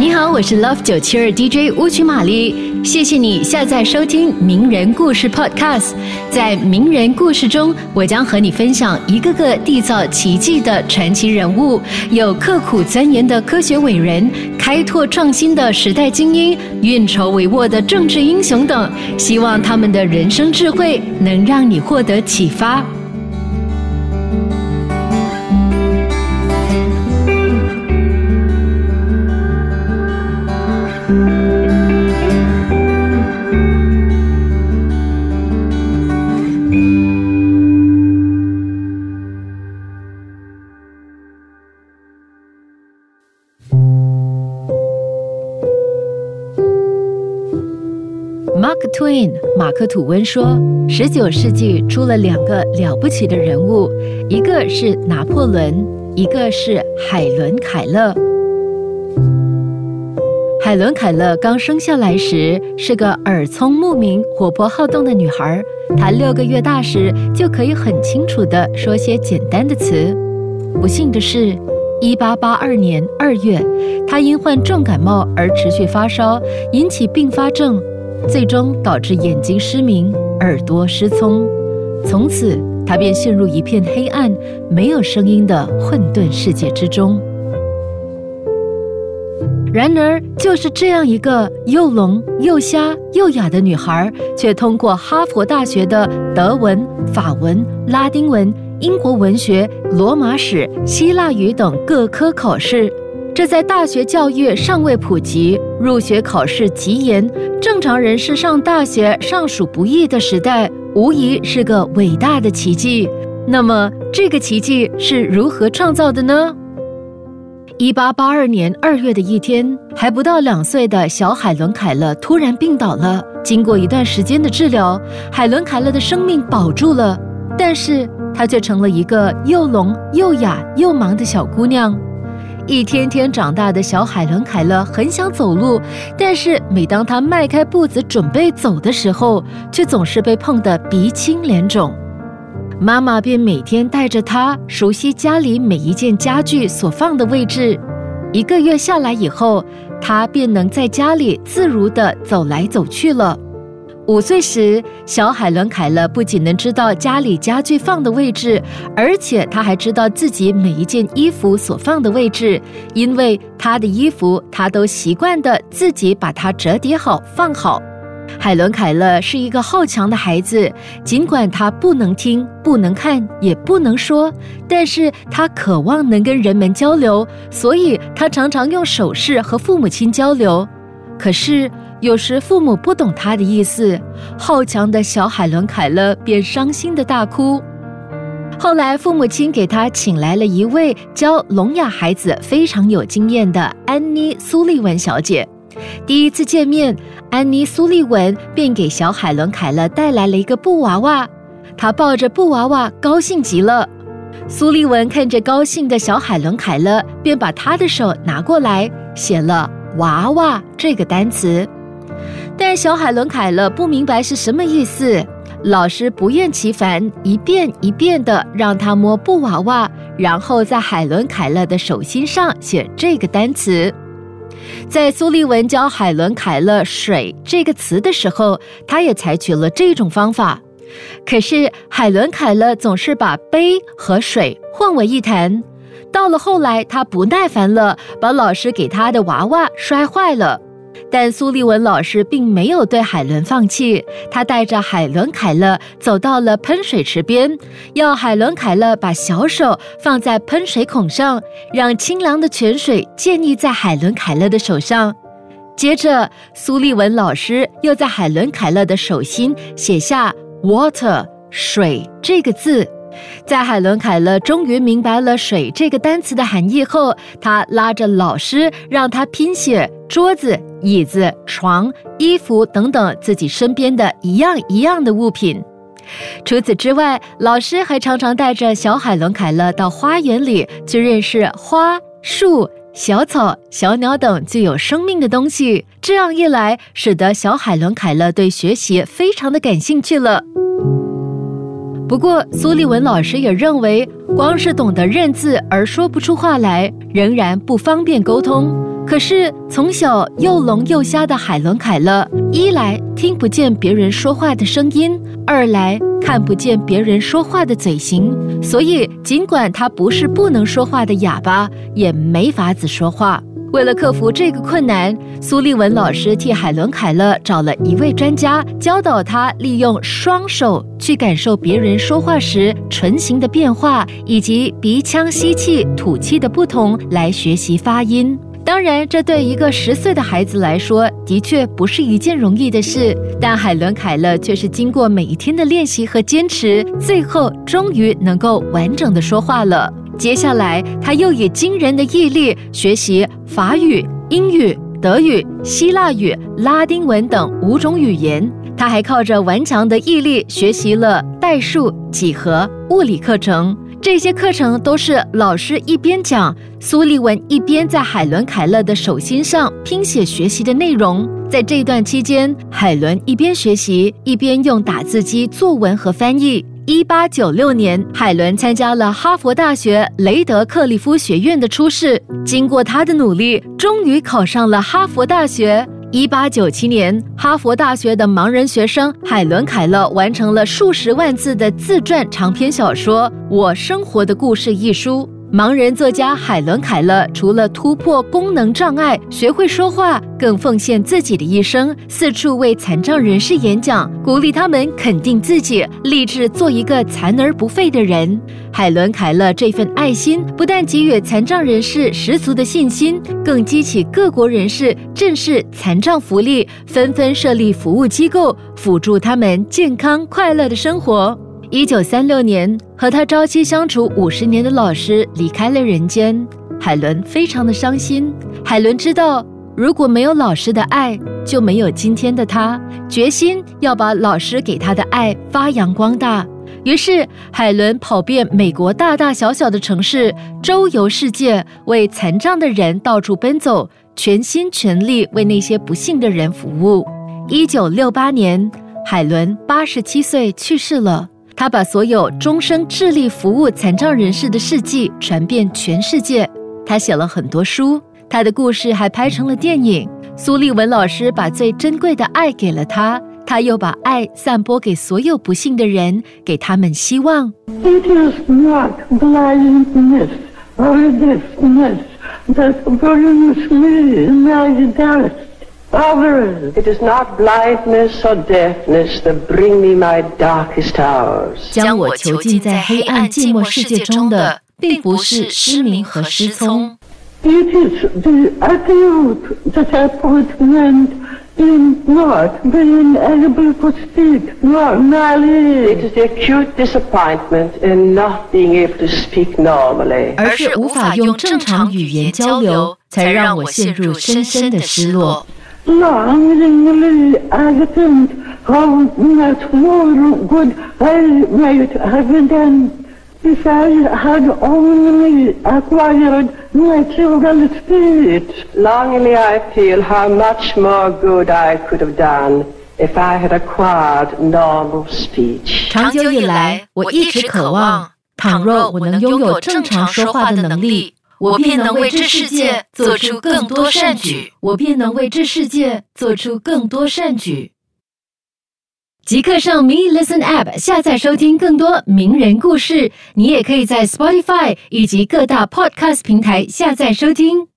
你好，我是 Love 九七二 DJ 乌曲玛丽，谢谢你下载收听名人故事 Podcast。在名人故事中，我将和你分享一个个缔造奇迹的传奇人物，有刻苦钻研的科学伟人，开拓创新的时代精英，运筹帷幄的政治英雄等。希望他们的人生智慧能让你获得启发。Twain，马克·吐温说，十九世纪出了两个了不起的人物，一个是拿破仑，一个是海伦·凯勒。海伦·凯勒刚生下来时是个耳聪目明、活泼好动的女孩，她六个月大时就可以很清楚地说些简单的词。不幸的是，一八八二年二月，她因患重感冒而持续发烧，引起并发症。最终导致眼睛失明、耳朵失聪，从此他便陷入一片黑暗、没有声音的混沌世界之中。然而，就是这样一个又聋又瞎又哑的女孩，却通过哈佛大学的德文、法文、拉丁文、英国文学、罗马史、希腊语等各科考试。这在大学教育尚未普及、入学考试极严、正常人士上大学尚属不易的时代，无疑是个伟大的奇迹。那么，这个奇迹是如何创造的呢？一八八二年二月的一天，还不到两岁的小海伦·凯勒突然病倒了。经过一段时间的治疗，海伦·凯勒的生命保住了，但是她却成了一个又聋又哑又盲的小姑娘。一天天长大的小海伦·凯勒很想走路，但是每当她迈开步子准备走的时候，却总是被碰得鼻青脸肿。妈妈便每天带着她熟悉家里每一件家具所放的位置。一个月下来以后，她便能在家里自如地走来走去了。五岁时，小海伦·凯勒不仅能知道家里家具放的位置，而且他还知道自己每一件衣服所放的位置，因为他的衣服他都习惯的自己把它折叠好放好。海伦·凯勒是一个好强的孩子，尽管他不能听、不能看、也不能说，但是他渴望能跟人们交流，所以他常常用手势和父母亲交流。可是。有时父母不懂他的意思，好强的小海伦·凯勒便伤心的大哭。后来父母亲给他请来了一位教聋哑孩子非常有经验的安妮·苏利文小姐。第一次见面，安妮·苏利文便给小海伦·凯勒带来了一个布娃娃，他抱着布娃娃高兴极了。苏利文看着高兴的小海伦·凯勒，便把他的手拿过来，写了“娃娃”这个单词。但小海伦·凯勒不明白是什么意思，老师不厌其烦，一遍一遍地让他摸布娃娃，然后在海伦·凯勒的手心上写这个单词。在苏利文教海伦·凯勒“水”这个词的时候，他也采取了这种方法。可是海伦·凯勒总是把杯和水混为一谈。到了后来，他不耐烦了，把老师给他的娃娃摔坏了。但苏利文老师并没有对海伦放弃，他带着海伦·凯勒走到了喷水池边，要海伦·凯勒把小手放在喷水孔上，让清凉的泉水溅溢在海伦·凯勒的手上。接着，苏利文老师又在海伦·凯勒的手心写下 “water” 水这个字。在海伦·凯勒终于明白了“水”这个单词的含义后，他拉着老师让他拼写桌子。椅子、床、衣服等等，自己身边的一样一样的物品。除此之外，老师还常常带着小海伦·凯勒到花园里去认识花、树、小草、小鸟等具有生命的东西。这样一来，使得小海伦·凯勒对学习非常的感兴趣了。不过，苏利文老师也认为，光是懂得认字而说不出话来，仍然不方便沟通。可是，从小又聋又瞎的海伦·凯勒，一来听不见别人说话的声音，二来看不见别人说话的嘴型，所以尽管他不是不能说话的哑巴，也没法子说话。为了克服这个困难，苏利文老师替海伦·凯勒找了一位专家，教导他利用双手去感受别人说话时唇形的变化，以及鼻腔吸气、吐气的不同，来学习发音。当然，这对一个十岁的孩子来说，的确不是一件容易的事。但海伦·凯勒却是经过每一天的练习和坚持，最后终于能够完整的说话了。接下来，他又以惊人的毅力学习法语、英语、德语、希腊语、拉丁文等五种语言。他还靠着顽强的毅力学习了代数、几何、物理课程。这些课程都是老师一边讲，苏利文一边在海伦·凯勒的手心上拼写学习的内容。在这段期间，海伦一边学习，一边用打字机作文和翻译。一八九六年，海伦参加了哈佛大学雷德克利夫学院的初试。经过他的努力，终于考上了哈佛大学。一八九七年，哈佛大学的盲人学生海伦·凯勒完成了数十万字的自传长篇小说《我生活的故事》一书。盲人作家海伦·凯勒除了突破功能障碍，学会说话，更奉献自己的一生，四处为残障人士演讲，鼓励他们肯定自己，立志做一个残而不废的人。海伦·凯勒这份爱心，不但给予残障人士十足的信心，更激起各国人士正视残障福利，纷纷设立服务机构，辅助他们健康快乐的生活。一九三六年，和他朝夕相处五十年的老师离开了人间，海伦非常的伤心。海伦知道，如果没有老师的爱，就没有今天的他，决心要把老师给他的爱发扬光大。于是，海伦跑遍美国大大小小的城市，周游世界，为残障的人到处奔走，全心全力为那些不幸的人服务。一九六八年，海伦八十七岁去世了。他把所有终生致力服务残障人士的事迹传遍全世界。他写了很多书，他的故事还拍成了电影。苏立文老师把最珍贵的爱给了他，他又把爱散播给所有不幸的人，给他们希望。It is not blindness that brings me my death. It is not blindness or deafness that bring me my darkest hours. 将我囚禁在黑暗寂寞世界中的，并不是失明和失聪。It is the attitude that I put meant in not being able to speak normally. It is the acute disappointment in not being able to speak normally. 而是无法用正常语言交流，才让我陷入深深的失落。 longingly I think how much more good I might have done if I had only acquired natural speech. Longingly I feel how much more good I could have done if I had acquired normal speech. 长久以来，我一直渴望，倘若我能拥有正常说话的能力。 我便能为这世界做出更多善举。我便能为这世界做出更多善举。即刻上 Me Listen App 下载收听更多名人故事。你也可以在 Spotify 以及各大 Podcast 平台下载收听。